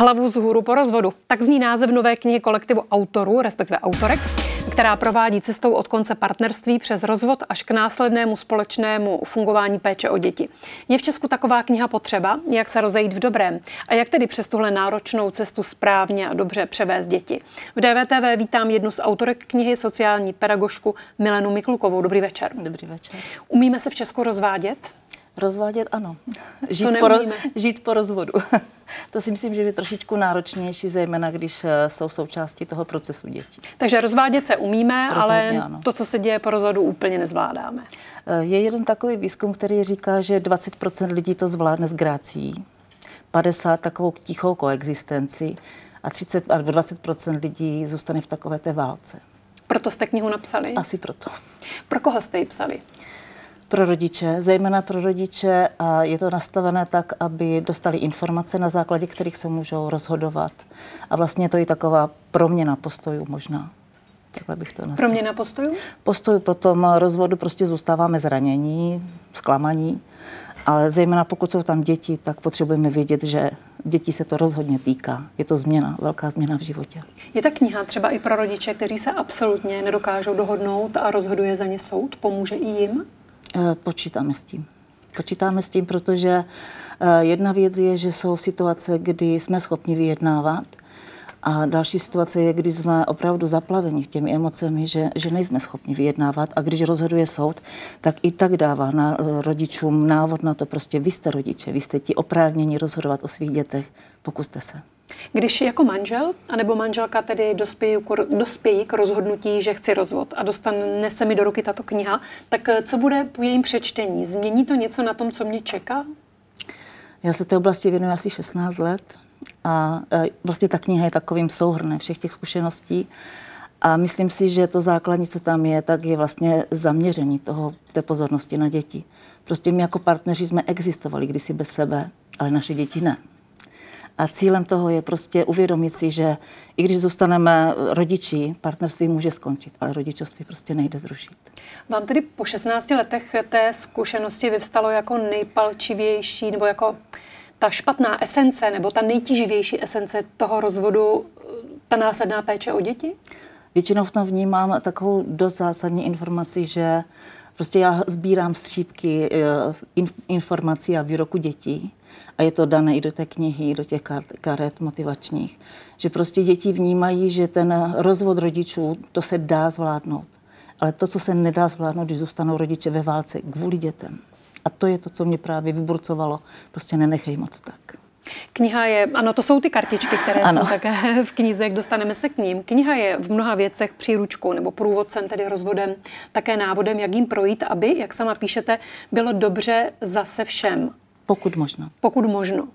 Hlavu z hůru po rozvodu. Tak zní název nové knihy kolektivu autorů, respektive autorek, která provádí cestou od konce partnerství přes rozvod až k následnému společnému fungování péče o děti. Je v Česku taková kniha potřeba, jak se rozejít v dobrém a jak tedy přes tuhle náročnou cestu správně a dobře převést děti. V DVTV vítám jednu z autorek knihy, sociální pedagožku Milenu Miklukovou. Dobrý večer. Dobrý večer. Umíme se v Česku rozvádět? Rozvádět ano. Žít, Co po, žít po rozvodu. to si myslím, že je trošičku náročnější, zejména když eh, jsou součástí toho procesu dětí. Takže rozvádět se umíme, Rozhodně, ale ano. to, co se děje po rozvodu, úplně nezvládáme. Eh, je jeden takový výzkum, který říká, že 20% lidí to zvládne s grácí, 50 takovou tichou koexistenci a 30 a 20% lidí zůstane v takové té válce. Proto jste knihu napsali? Asi proto. Pro koho jste ji psali? Pro rodiče, zejména pro rodiče a je to nastavené tak, aby dostali informace, na základě kterých se můžou rozhodovat. A vlastně to je taková proměna postojů možná. Takhle bych to nazval. Proměna postojů? Postoj po tom rozvodu prostě zůstáváme zranění, zklamaní, ale zejména pokud jsou tam děti, tak potřebujeme vědět, že děti se to rozhodně týká. Je to změna, velká změna v životě. Je ta kniha třeba i pro rodiče, kteří se absolutně nedokážou dohodnout a rozhoduje za ně soud? Pomůže i jim? Eh, počítáme s tím. Počítáme s tím, protože eh, jedna věc je, že jsou situace, kdy jsme schopni vyjednávat a další situace je, kdy jsme opravdu zaplaveni těmi emocemi, že, že nejsme schopni vyjednávat a když rozhoduje soud, tak i tak dává na, eh, rodičům návod na to, prostě vy jste rodiče, vy jste ti oprávnění rozhodovat o svých dětech, pokuste se. Když jako manžel anebo manželka tedy dospějí, dospějí k rozhodnutí, že chci rozvod a dostane se mi do ruky tato kniha, tak eh, co bude po jejím přečtení? Změní to něco na tom, co mě čeká? Já se té oblasti věnuji asi 16 let a eh, vlastně ta kniha je takovým souhrnem všech těch zkušeností. A myslím si, že to základní, co tam je, tak je vlastně zaměření toho, té pozornosti na děti. Prostě my jako partneři jsme existovali kdysi bez sebe, ale naše děti ne. A cílem toho je prostě uvědomit si, že i když zůstaneme rodiči, partnerství může skončit, ale rodičovství prostě nejde zrušit. Vám tedy po 16 letech té zkušenosti vyvstalo jako nejpalčivější nebo jako ta špatná esence nebo ta nejtíživější esence toho rozvodu, ta následná péče o děti? Většinou v tom vnímám takovou dost zásadní informaci, že prostě já sbírám střípky eh, informací a výroku dětí a je to dané i do té knihy, do těch karet motivačních, že prostě děti vnímají, že ten rozvod rodičů, to se dá zvládnout. Ale to, co se nedá zvládnout, když zůstanou rodiče ve válce kvůli dětem. A to je to, co mě právě vyburcovalo. Prostě nenechej moc tak. Kniha je, ano, to jsou ty kartičky, které ano. jsou také v knize, jak dostaneme se k ním. Kniha je v mnoha věcech příručkou nebo průvodcem, tedy rozvodem, také návodem, jak jim projít, aby, jak sama píšete, bylo dobře zase všem. Pokud možno. Pokud možno.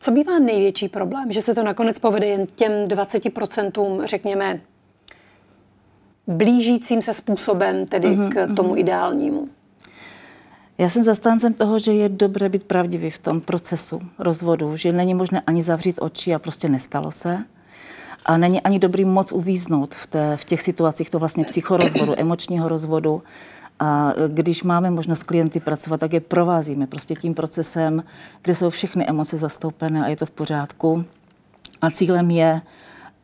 Co bývá největší problém? Že se to nakonec povede jen těm 20%, řekněme, blížícím se způsobem, tedy mm-hmm, k tomu mm-hmm. ideálnímu. Já jsem zastáncem toho, že je dobré být pravdivý v tom procesu rozvodu, že není možné ani zavřít oči a prostě nestalo se. A není ani dobrý moc uvíznout v, té, v těch situacích to vlastně psychorozvodu, emočního rozvodu, a když máme možnost klienty pracovat, tak je provázíme prostě tím procesem, kde jsou všechny emoce zastoupené a je to v pořádku. A cílem je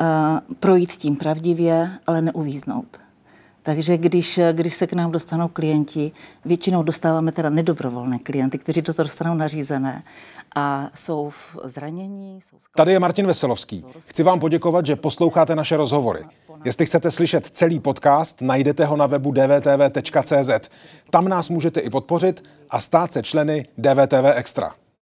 uh, projít tím pravdivě, ale neuvíznout. Takže když, když se k nám dostanou klienti, většinou dostáváme teda nedobrovolné klienty, kteří do toho dostanou nařízené a jsou v zranění. Jsou Tady je Martin Veselovský. Chci vám poděkovat, že posloucháte naše rozhovory. Jestli chcete slyšet celý podcast, najdete ho na webu dvtv.cz. Tam nás můžete i podpořit a stát se členy DVTV Extra.